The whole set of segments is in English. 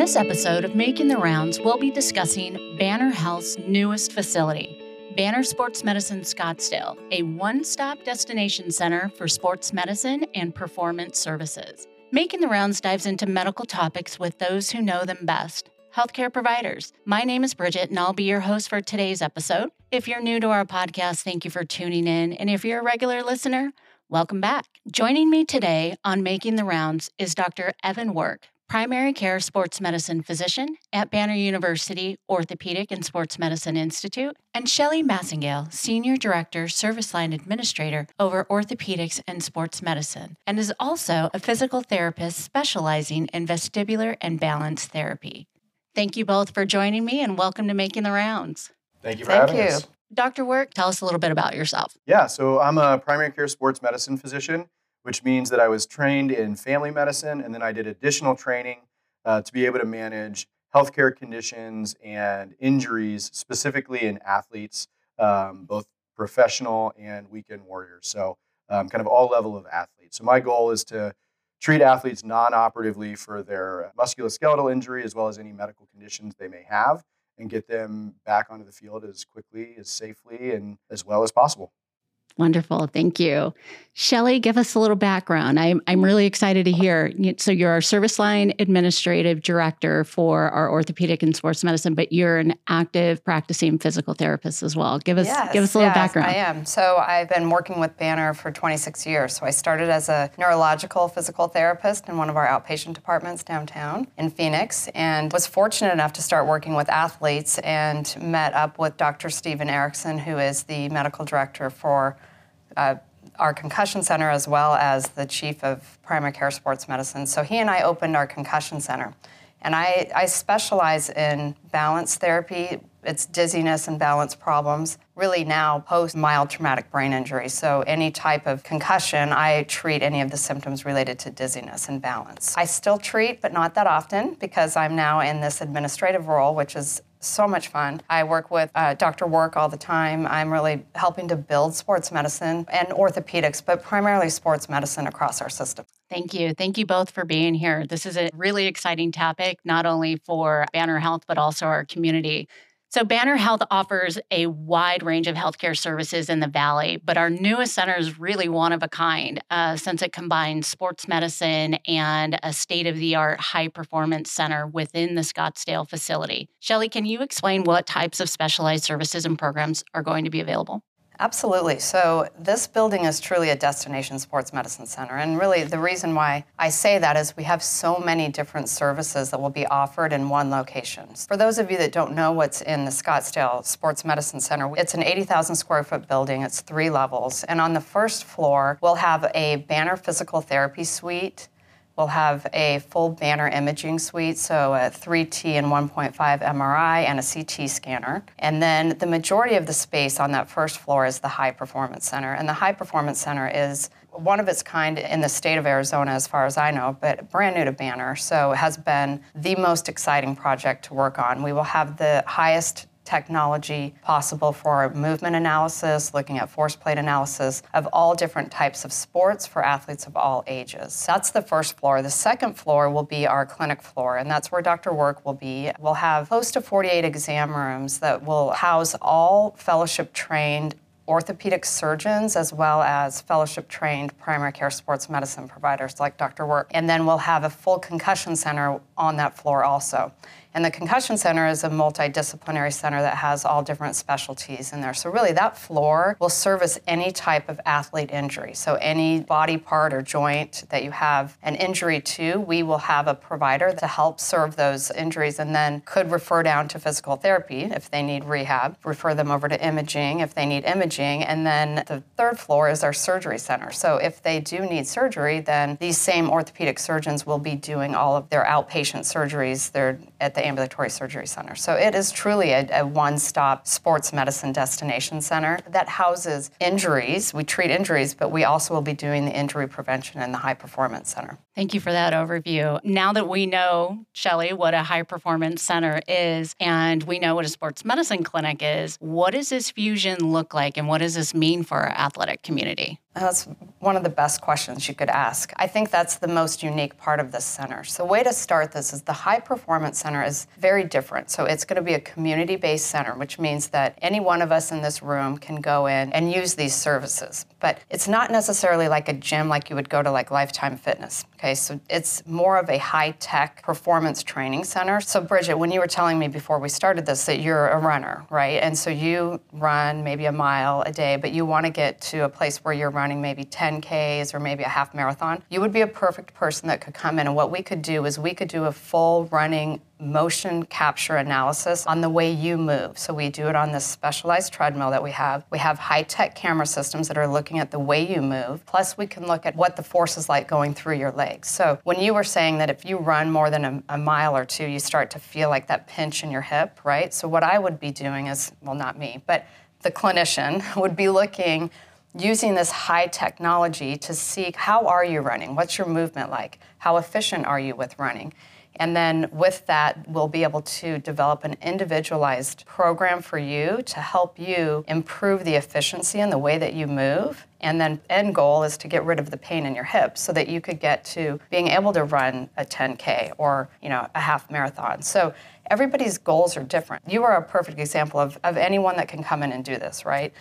this episode of Making the Rounds, we'll be discussing Banner Health's newest facility, Banner Sports Medicine Scottsdale, a one stop destination center for sports medicine and performance services. Making the Rounds dives into medical topics with those who know them best healthcare providers. My name is Bridget, and I'll be your host for today's episode. If you're new to our podcast, thank you for tuning in. And if you're a regular listener, welcome back. Joining me today on Making the Rounds is Dr. Evan Werk, primary care sports medicine physician at Banner University Orthopedic and Sports Medicine Institute, and Shelly Massingale, senior director, service line administrator over orthopedics and sports medicine, and is also a physical therapist specializing in vestibular and balance therapy. Thank you both for joining me and welcome to Making the Rounds. Thank you for Thank having you. us. Dr. Werk, tell us a little bit about yourself. Yeah, so I'm a primary care sports medicine physician, which means that I was trained in family medicine and then I did additional training uh, to be able to manage healthcare conditions and injuries, specifically in athletes, um, both professional and weekend warriors. So, um, kind of all level of athletes. So, my goal is to treat athletes non operatively for their musculoskeletal injury as well as any medical conditions they may have and get them back onto the field as quickly, as safely, and as well as possible. Wonderful. Thank you. Shelly, give us a little background. I'm, I'm really excited to hear. So, you're our service line administrative director for our orthopedic and sports medicine, but you're an active practicing physical therapist as well. Give us, Yes, give us a little yes, background. I am. So I've been working with Banner for 26 years. So I started as a neurological physical therapist in one of our outpatient departments downtown in Phoenix and was fortunate enough to start working with athletes and met up with Dr. Stephen Erickson, who is the medical director for uh, our concussion center as well as the chief of primary care sports medicine. So he and I opened our concussion center. And I, I specialize in balance therapy. It's dizziness and balance problems, really now post mild traumatic brain injury. So, any type of concussion, I treat any of the symptoms related to dizziness and balance. I still treat, but not that often because I'm now in this administrative role, which is so much fun. I work with uh, Dr. Werk all the time. I'm really helping to build sports medicine and orthopedics, but primarily sports medicine across our system. Thank you. Thank you both for being here. This is a really exciting topic, not only for Banner Health, but also our community. So, Banner Health offers a wide range of healthcare services in the Valley, but our newest center is really one of a kind uh, since it combines sports medicine and a state of the art high performance center within the Scottsdale facility. Shelly, can you explain what types of specialized services and programs are going to be available? Absolutely. So, this building is truly a destination sports medicine center. And really, the reason why I say that is we have so many different services that will be offered in one location. For those of you that don't know what's in the Scottsdale Sports Medicine Center, it's an 80,000 square foot building, it's three levels. And on the first floor, we'll have a banner physical therapy suite. We'll have a full banner imaging suite, so a 3T and 1.5 MRI and a CT scanner. And then the majority of the space on that first floor is the High Performance Center. And the High Performance Center is one of its kind in the state of Arizona, as far as I know, but brand new to Banner. So it has been the most exciting project to work on. We will have the highest technology possible for movement analysis, looking at force plate analysis of all different types of sports for athletes of all ages. That's the first floor. The second floor will be our clinic floor, and that's where Dr. Werk will be. We'll have close to 48 exam rooms that will house all fellowship trained orthopedic surgeons as well as fellowship trained primary care sports medicine providers like Dr. Werk. And then we'll have a full concussion center on that floor also. And the concussion center is a multidisciplinary center that has all different specialties in there. So, really, that floor will service any type of athlete injury. So, any body part or joint that you have an injury to, we will have a provider to help serve those injuries and then could refer down to physical therapy if they need rehab, refer them over to imaging if they need imaging. And then the third floor is our surgery center. So, if they do need surgery, then these same orthopedic surgeons will be doing all of their outpatient surgeries. They're at the ambulatory surgery center. So it is truly a, a one stop sports medicine destination center that houses injuries. We treat injuries, but we also will be doing the injury prevention in the high performance center. Thank you for that overview. Now that we know, Shelly, what a high performance center is, and we know what a sports medicine clinic is, what does this fusion look like and what does this mean for our athletic community? That's one of the best questions you could ask. I think that's the most unique part of this center. So, way to start this is the High Performance Center is very different. So, it's going to be a community based center, which means that any one of us in this room can go in and use these services. But it's not necessarily like a gym like you would go to like Lifetime Fitness. Okay, so it's more of a high tech performance training center. So, Bridget, when you were telling me before we started this that you're a runner, right? And so you run maybe a mile a day, but you want to get to a place where you're running maybe 10Ks or maybe a half marathon, you would be a perfect person that could come in. And what we could do is we could do a full running motion capture analysis on the way you move. So we do it on this specialized treadmill that we have. We have high-tech camera systems that are looking at the way you move. Plus we can look at what the force is like going through your legs. So when you were saying that if you run more than a, a mile or two, you start to feel like that pinch in your hip, right? So what I would be doing is, well, not me, but the clinician would be looking using this high technology to see how are you running what's your movement like how efficient are you with running and then with that we'll be able to develop an individualized program for you to help you improve the efficiency and the way that you move. And then end goal is to get rid of the pain in your hips so that you could get to being able to run a 10k or you know a half marathon. So everybody's goals are different. You are a perfect example of, of anyone that can come in and do this right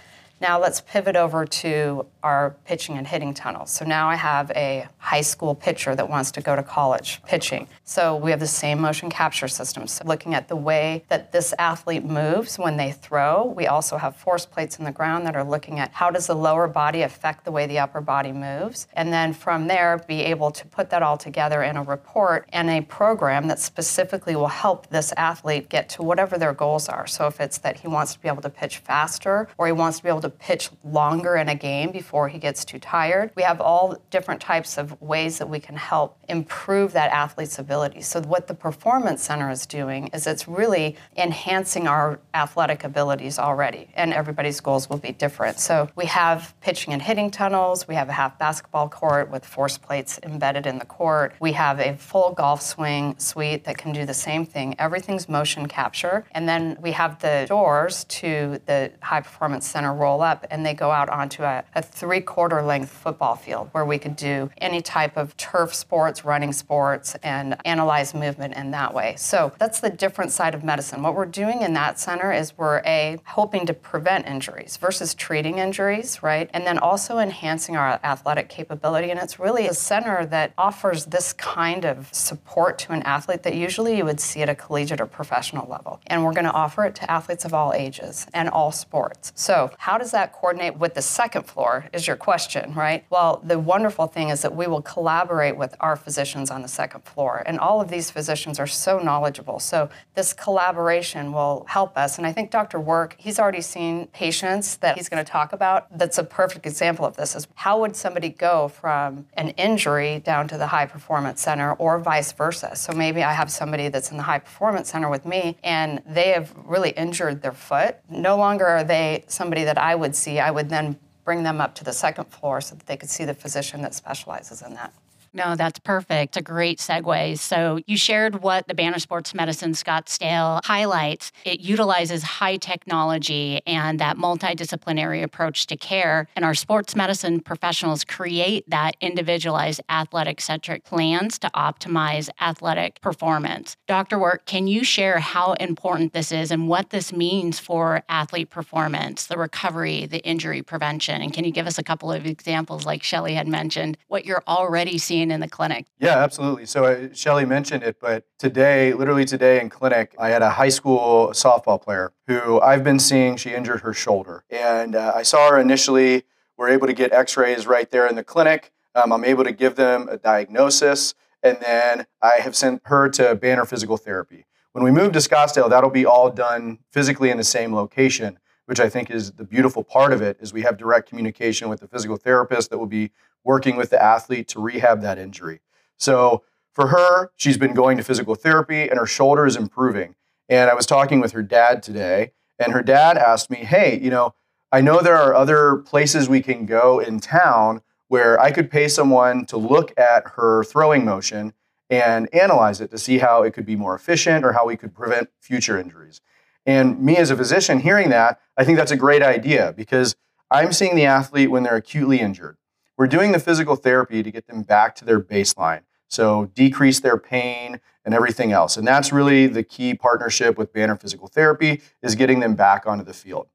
now let's pivot over to our pitching and hitting tunnels. So now I have a high school pitcher that wants to go to college pitching. So we have the same motion capture systems. So looking at the way that this athlete moves when they throw, we also have force plates in the ground that are looking at how does the lower body affect the way the upper body moves. And then from there, be able to put that all together in a report and a program that specifically will help this athlete get to whatever their goals are. So if it's that he wants to be able to pitch faster or he wants to be able to pitch longer in a game before he gets too tired. We have all different types of ways that we can help improve that athlete's ability. So, what the Performance Center is doing is it's really enhancing our athletic abilities already, and everybody's goals will be different. So, we have pitching and hitting tunnels, we have a half basketball court with force plates embedded in the court, we have a full golf swing suite that can do the same thing. Everything's motion capture, and then we have the doors to the High Performance Center roll up and they go out onto a, a three quarter length football field where we could do any type of turf sports, running sports, and analyze movement in that way. So that's the different side of medicine. What we're doing in that center is we're A, hoping to prevent injuries versus treating injuries, right? And then also enhancing our athletic capability. And it's really a center that offers this kind of support to an athlete that usually you would see at a collegiate or professional level. And we're going to offer it to athletes of all ages and all sports. So, how does does that coordinate with the second floor, is your question, right? Well, the wonderful thing is that we will collaborate with our physicians on the second floor. And all of these physicians are so knowledgeable. So this collaboration will help us. And I think Dr. Werk, he's already seen patients that he's going to talk about. That's a perfect example of this is how would somebody go from an injury down to the high performance center or vice versa? So maybe I have somebody that's in the high performance center with me and they have really injured their foot. No longer are they somebody that I would see, I would then bring them up to the second floor so that they could see the physician that specializes in that. No, that's perfect. A great segue. So, you shared what the Banner Sports Medicine Scottsdale highlights. It utilizes high technology and that multidisciplinary approach to care. And our sports medicine professionals create that individualized athletic centric plans to optimize athletic performance. Dr. Werk, can you share how important this is and what this means for athlete performance, the recovery, the injury prevention? And can you give us a couple of examples, like Shelly had mentioned, what you're already seeing? In the clinic? Yeah, absolutely. So uh, Shelly mentioned it, but today, literally today in clinic, I had a high school softball player who I've been seeing. She injured her shoulder, and uh, I saw her initially. We're able to get X-rays right there in the clinic. Um, I'm able to give them a diagnosis, and then I have sent her to Banner Physical Therapy. When we move to Scottsdale, that'll be all done physically in the same location which I think is the beautiful part of it, is we have direct communication with the physical therapist that will be working with the athlete to rehab that injury. So for her, she's been going to physical therapy and her shoulder is improving. And I was talking with her dad today, and her dad asked me, Hey, you know, I know there are other places we can go in town where I could pay someone to look at her throwing motion and analyze it to see how it could be more efficient or how we could prevent future injuries. And me as a physician hearing that, I think that's a great idea because I'm seeing the athlete when they're acutely injured. we're doing the physical therapy to get them back to their baseline. So decrease their pain and everything else. And that's really the key partnership with Banner Physical Therapy is getting them back onto the field.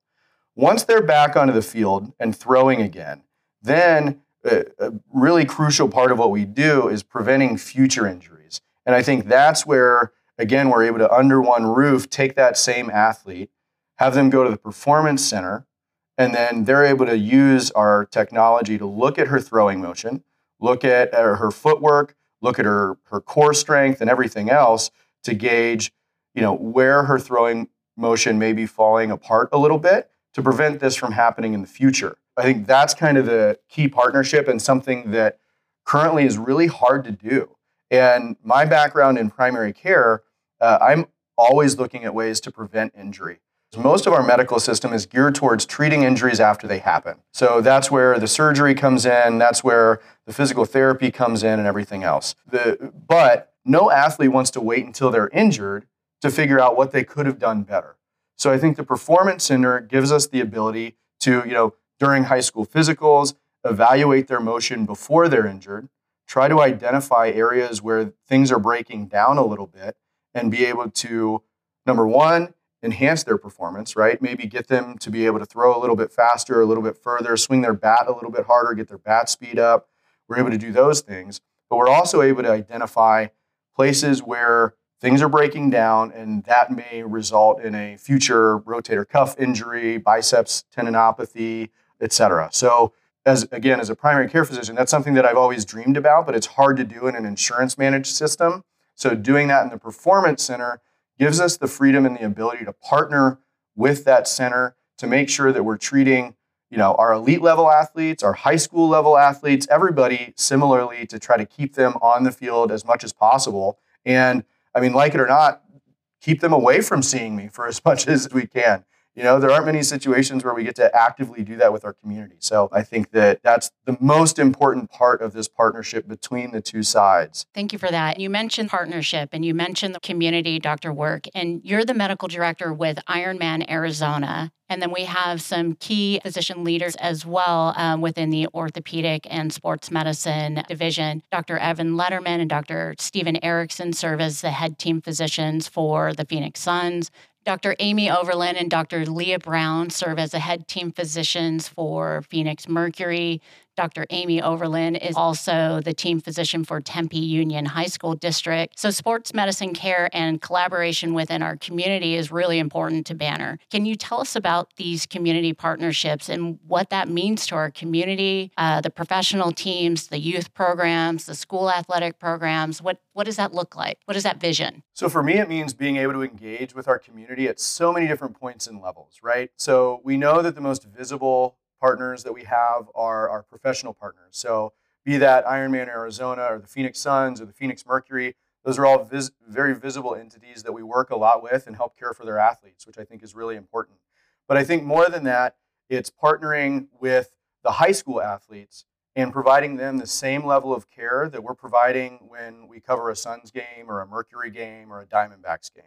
Once they're back onto the field and throwing again, then a, really crucial part of what we do is preventing future injuries. And I think that's where, again, we're able to, under one roof, take that same athlete, have them go to the performance center, and then they're able to use our technology to look at her throwing motion, look at uh, her footwork, look at her, her core strength and everything else to gauge, you know, where her throwing motion may be falling apart a little bit to prevent this from happening in the future. I think that's kind of the key partnership and something that currently is really hard to do. And my background in primary care, uh, I'm always looking at ways to prevent injury. Most of our medical system is geared towards treating injuries after they happen. So that's where the surgery comes in, that's where the physical therapy comes in, and everything else. The, but no athlete wants to wait until they're injured to figure out what they could have done better. So I think the Performance Center gives us the ability to, you know, during high school physicals, evaluate their motion before they're injured, try to identify areas where things are breaking down a little bit, and be able to, number one, enhance their performance, right? Maybe get them to be able to throw a little bit faster, a little bit further, swing their bat a little bit harder, get their bat speed up. We're able to do those things. But we're also able to identify places where things are breaking down, and that may result in a future rotator cuff injury, biceps tendinopathy, et cetera. So, as again, as a primary care physician, that's something that I've always dreamed about, but it's hard to do in an insurance managed system. So, doing that in the performance center gives us the freedom and the ability to partner with that center to make sure that we're treating you know our elite level athletes our high school level athletes everybody similarly to try to keep them on the field as much as possible and I mean, like it or not, keep them away from seeing me for as much as we can. You know, there aren't many situations where we get to actively do that with our community. So I think that that's the most important part of this partnership between the two sides. Thank you for that. You mentioned partnership and you mentioned the community doctor Werk, and you're the medical director with Ironman Arizona. And then we have some key physician leaders as well um, within the orthopedic and sports medicine division. Dr. Evan Lederman and Dr. Stephen Erickson serve as the head team physicians for the Phoenix Suns. Dr. Amy Overland and Dr. Leah Brown serve as the head team physicians for Phoenix Mercury. Dr. Amy Overland is also the team physician for Tempe Union High School District. So, sports medicine care and collaboration within our community is really important to Banner. Can you tell us about these community partnerships and what that means to our community, uh, the professional teams, the youth programs, the school athletic programs? What, what does that look like? What is that vision? So, for me, it means being able to engage with our community at so many different points and levels, right? So, we know that the most visible partners that we have are our professional partners. So, be that Ironman Arizona or the Phoenix Suns or the Phoenix Mercury, those are all vis- very visible entities that we work a lot with and help care for their athletes, which I think is really important. But I think more than that, it's partnering with the high school athletes and providing them the same level of care that we're providing when we cover a Suns game or a Mercury game or a Diamondbacks game.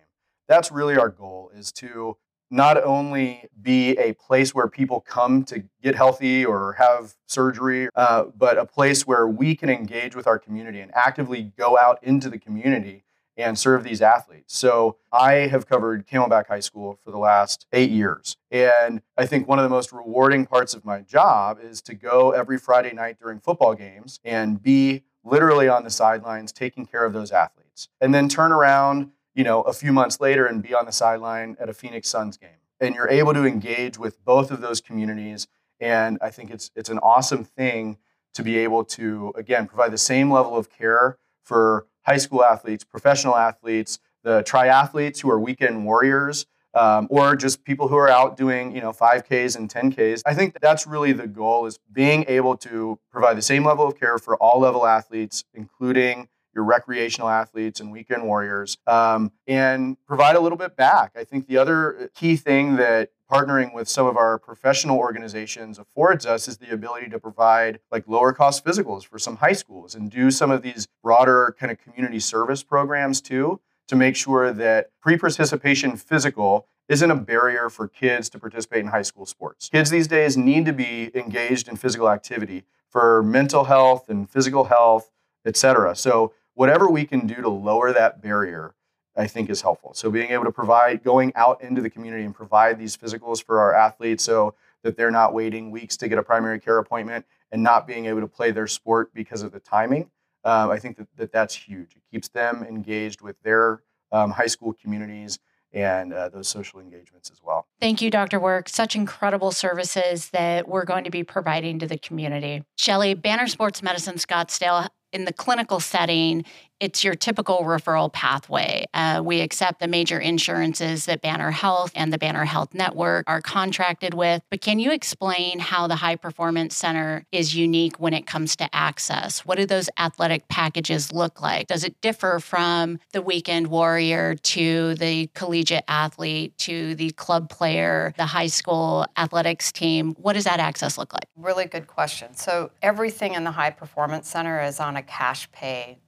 That's really our goal is to not only be a place where people come to get healthy or have surgery, uh, but a place where we can engage with our community and actively go out into the community and serve these athletes. So I have covered Camelback High School for the last eight years. And I think one of the most rewarding parts of my job is to go every Friday night during football games and be literally on the sidelines taking care of those athletes. And then turn around you know, a few months later and be on the sideline at a Phoenix Suns game. And you're able to engage with both of those communities. And I think it's it's an awesome thing to be able to again provide the same level of care for high school athletes, professional athletes, the triathletes who are weekend warriors, um, or just people who are out doing you know 5ks and 10ks i think that's really the goal is being able to provide the same level of care for all level athletes including your recreational athletes and weekend warriors, um, and provide a little bit back. I think the other key thing that partnering with some of our professional organizations affords us is the ability to provide like lower cost physicals for some high schools and do some of these broader kind of community service programs too to make sure that pre-participation physical isn't a barrier for kids to participate in high school sports. Kids these days need to be engaged in physical activity for mental health and physical health, et cetera. So whatever we can do to lower that barrier, I think is helpful. So being able to provide, going out into the community and provide these physicals for our athletes so that they're not waiting weeks to get a primary care appointment and not being able to play their sport because of the timing. Um, I think that, that that's huge. It keeps them engaged with their um, high school communities and uh, those social engagements as well. Thank you, Dr. Werk. Such incredible services that we're going to be providing to the community. Shelly, Banner Sports Medicine Scottsdale in the clinical setting, it's your typical referral pathway. Uh, we accept the major insurances that Banner Health and the Banner Health Network are contracted with. But can you explain how the High Performance Center is unique when it comes to access? What do those athletic packages look like? Does it differ from the weekend warrior to the collegiate athlete to the club player, the high school athletics team? What does that access look like? Really good question. So, everything in the High Performance Center is on a cash pay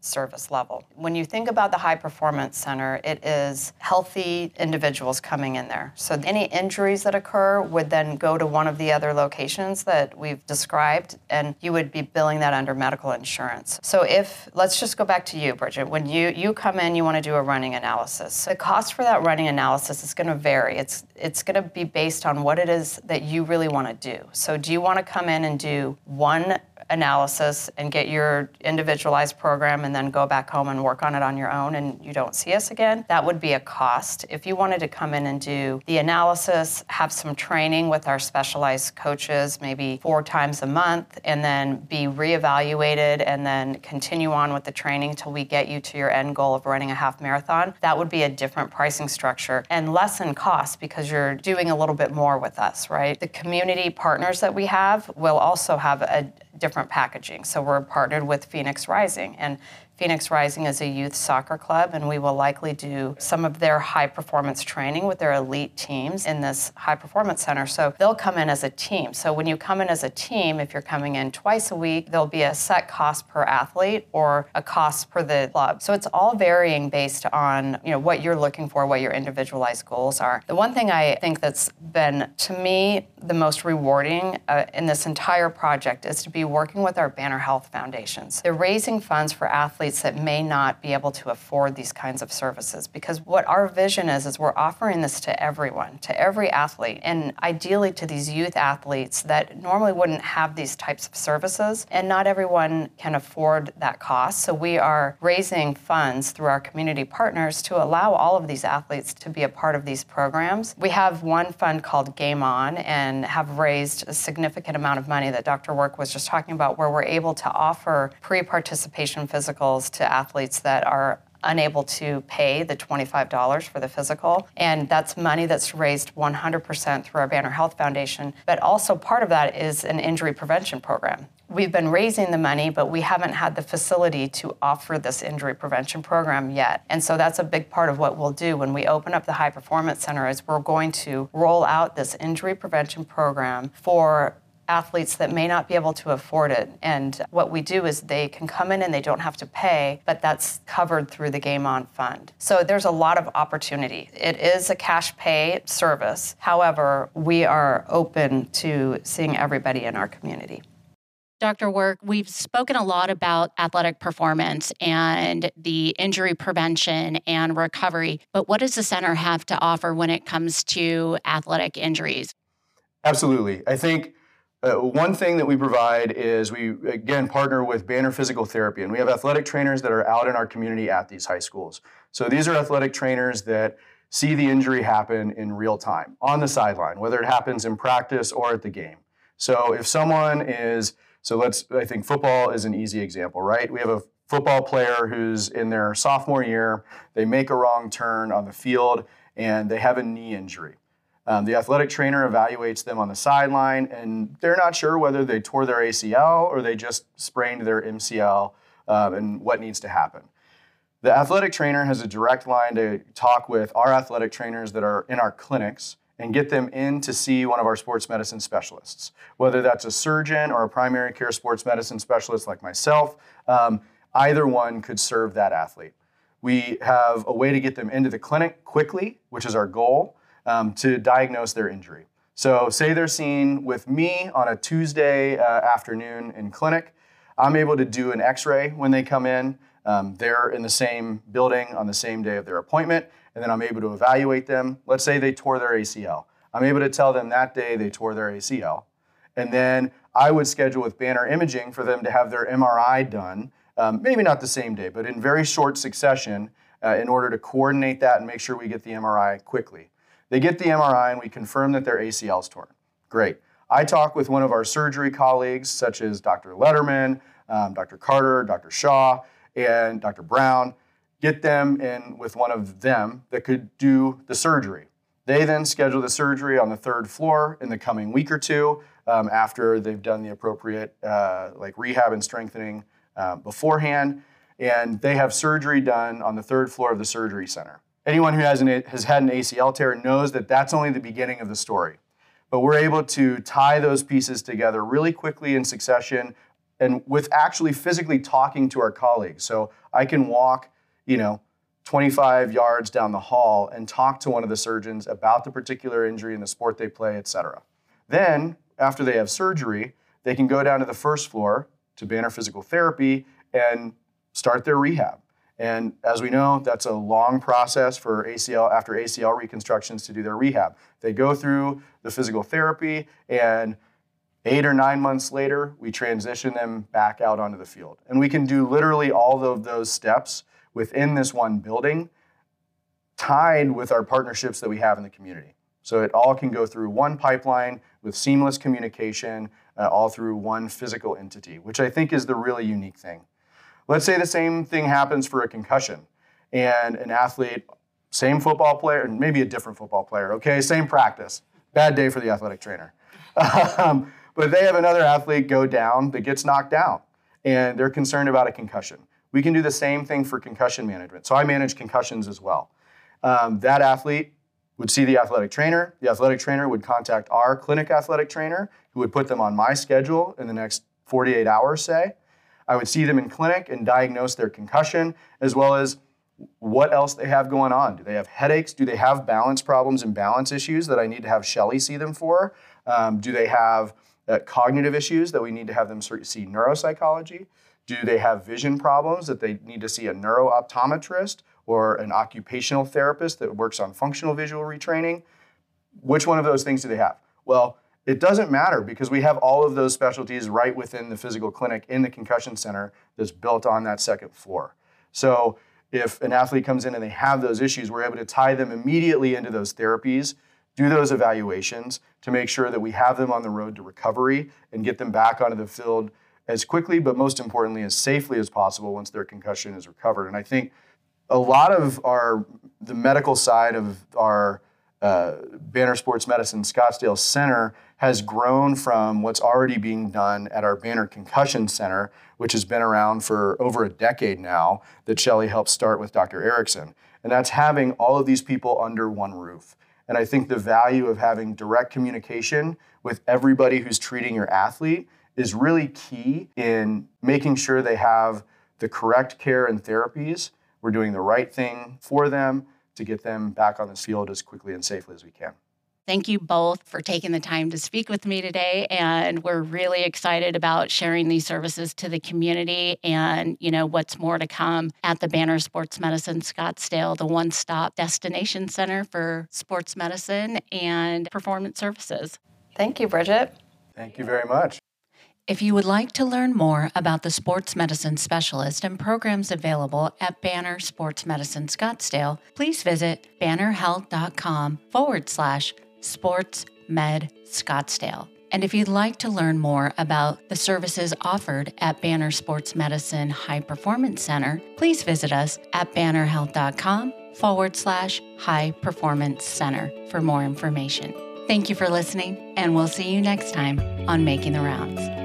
service level. When you think about the High Performance Center, it is healthy individuals coming in there. So any injuries that occur would then go to one of the other locations that we've described, and you would be billing that under medical insurance. So if, let's just go back to you, Bridget. When you, you come in, you want to do a running analysis. The cost for that running analysis is going to vary. It's, it's going to be based on what it is that you really want to do. So do you want to come in and do one analysis and get your individualized program and then go back home and work on it on your own and you don't see us again, that would be a cost. If you wanted to come in and do the analysis, have some training with our specialized coaches, maybe four times a month, and then be reevaluated and then continue on with the training till we get you to your end goal of running a half marathon, that would be a different pricing structure and less in cost because you're doing a little bit more with us, right? The community partners that we have will also have a different packaging. So we're partnered with Phoenix Rising, and Phoenix Rising is a youth soccer club, and we will likely do some of their high performance training with their elite teams in this high performance center. So they'll come in as a team. So when you come in as a team, if you're coming in twice a week, there'll be a set cost per athlete or a cost per the club. So it's all varying based on you know what you're looking for, what your individualized goals are. The one thing I think that's been to me the most rewarding uh, in this entire project is to be working with our Banner Health Foundations. They're raising funds for athletes that may not be able to afford these kinds of services because what our vision is is we're offering this to everyone to every athlete and ideally to these youth athletes that normally wouldn't have these types of services and not everyone can afford that cost so we are raising funds through our community partners to allow all of these athletes to be a part of these programs we have one fund called game on and have raised a significant amount of money that dr Werk was just talking about where we're able to offer pre-participation physicals to athletes that are unable to pay the $25 for the physical. And that's money that's raised 100% through our Banner Health Foundation. But also part of that is an injury prevention program. We've been raising the money, but we haven't had the facility to offer this injury prevention program yet. And so that's a big part of what we'll do when we open up the High Performance Center is we're going to roll out this injury prevention program for athletes that may not be able to afford it. And what we do is they can come in and they don't have to pay, but that's covered through the Game On Fund. So there's a lot of opportunity. It is a cash pay service. However, we are open to seeing everybody in our community. Dr. Werk, we've spoken a lot about athletic performance and the injury prevention and recovery, but what does the center have to offer when it comes to athletic injuries? Absolutely. I think uh, one thing that we provide is we again partner with Banner Physical Therapy, and we have athletic trainers that are out in our community at these high schools. So these are athletic trainers that see the injury happen in real time on the sideline, whether it happens in practice or at the game. So if someone is, so let's, I think football is an easy example, right? We have a football player who's in their sophomore year, they make a wrong turn on the field, and they have a knee injury. Um, the athletic trainer evaluates them on the sideline, and they're not sure whether they tore their ACL or they just sprained their MCL um, and what needs to happen. The athletic trainer has a direct line to talk with our athletic trainers that are in our clinics and get them in to see one of our sports medicine specialists, whether that's a surgeon or a primary care sports medicine specialist like myself. Um, either one could serve that athlete. We have a way to get them into the clinic quickly, which is our goal um, to diagnose their injury. So, say they're seen with me on a Tuesday uh, afternoon in clinic. I'm able to do an x ray when they come in. Um, they're in the same building on the same day of their appointment, and then I'm able to evaluate them. Let's say they tore their ACL. I'm able to tell them that day they tore their ACL. And then I would schedule with Banner Imaging for them to have their MRI done, um, maybe not the same day, but in very short succession uh, in order to coordinate that and make sure we get the MRI quickly. They get the MRI and we confirm that their ACL is torn. Great. I talk with one of our surgery colleagues, such as Dr. Lederman, um, Dr. Carter, Dr. Shaw, and Dr. Brown, get them in with one of them that could do the surgery. They then schedule the surgery on the third floor in the coming week or two um, after they've done the appropriate uh, like rehab and strengthening uh, beforehand. And they have surgery done on the third floor of the surgery center. Anyone who has, an, has had an ACL tear knows that that's only the beginning of the story. But we're able to tie those pieces together really quickly in succession and with actually physically talking to our colleagues. So I can walk, you know, 25 yards down the hall and talk to one of the surgeons about the particular injury and the sport they play, et cetera. Then, after they have surgery, they can go down to the first floor to Banner Physical Therapy and start their rehab. And as we know, that's a long process for ACL after ACL reconstructions to do their rehab. They go through the physical therapy and eight or nine months later, we transition them back out onto the field. And we can do literally all of those steps within this one building, tied with our partnerships that we have in the community. So it all can go through one pipeline with seamless communication, uh, all through one physical entity, which I think is the really unique thing. Let's say the same thing happens for a concussion and an athlete, same football player, and maybe a different football player, okay, same practice. Bad day for the athletic trainer. um, but they have another athlete go down that gets knocked down and they're concerned about a concussion. We can do the same thing for concussion management. So I manage concussions as well. Um, that athlete would see the athletic trainer. The athletic trainer would contact our clinic athletic trainer, who would put them on my schedule in the next 48 hours, say. I would see them in clinic and diagnose their concussion, as well as what else they have going on. Do they have headaches? Do they have balance problems and balance issues that I need to have Shelly see them for? Um, do they have uh, cognitive issues that we need to have them see neuropsychology? Do they have vision problems that they need to see a neurooptometrist or an occupational therapist that works on functional visual retraining? Which one of those things do they have? Well, it doesn't matter because we have all of those specialties right within the physical clinic in the concussion center that's built on that second floor. So if an athlete comes in and they have those issues, we're able to tie them immediately into those therapies, do those evaluations to make sure that we have them on the road to recovery and get them back onto the field as quickly, but most importantly, as safely as possible once their concussion is recovered. And I think a lot of our the medical side of our uh, Banner Sports Medicine Scottsdale Center has grown from what's already being done at our Banner Concussion Center, which has been around for over a decade now, that Shelly helped start with Dr. Erickson. And that's having all of these people under one roof. And I think the value of having direct communication with everybody who's treating your athlete is really key in making sure they have the correct care and therapies. We're doing the right thing for them to get them back on the field as quickly and safely as we can. Thank you both for taking the time to speak with me today. And we're really excited about sharing these services to the community and, you know, what's more to come at the Banner Sports Medicine Scottsdale, the one stop destination center for sports medicine and performance services. Thank you, Bridget. Thank you very much. If you would like to learn more about the sports medicine specialist and programs available at Banner Sports Medicine Scottsdale, please visit bannerhealth.com forward slash sports med Scottsdale. And if you'd like to learn more about the services offered at Banner Sports Medicine High Performance Center, please visit us at bannerhealth.com forward slash high performance center for more information. Thank you for listening, and we'll see you next time on Making the Rounds.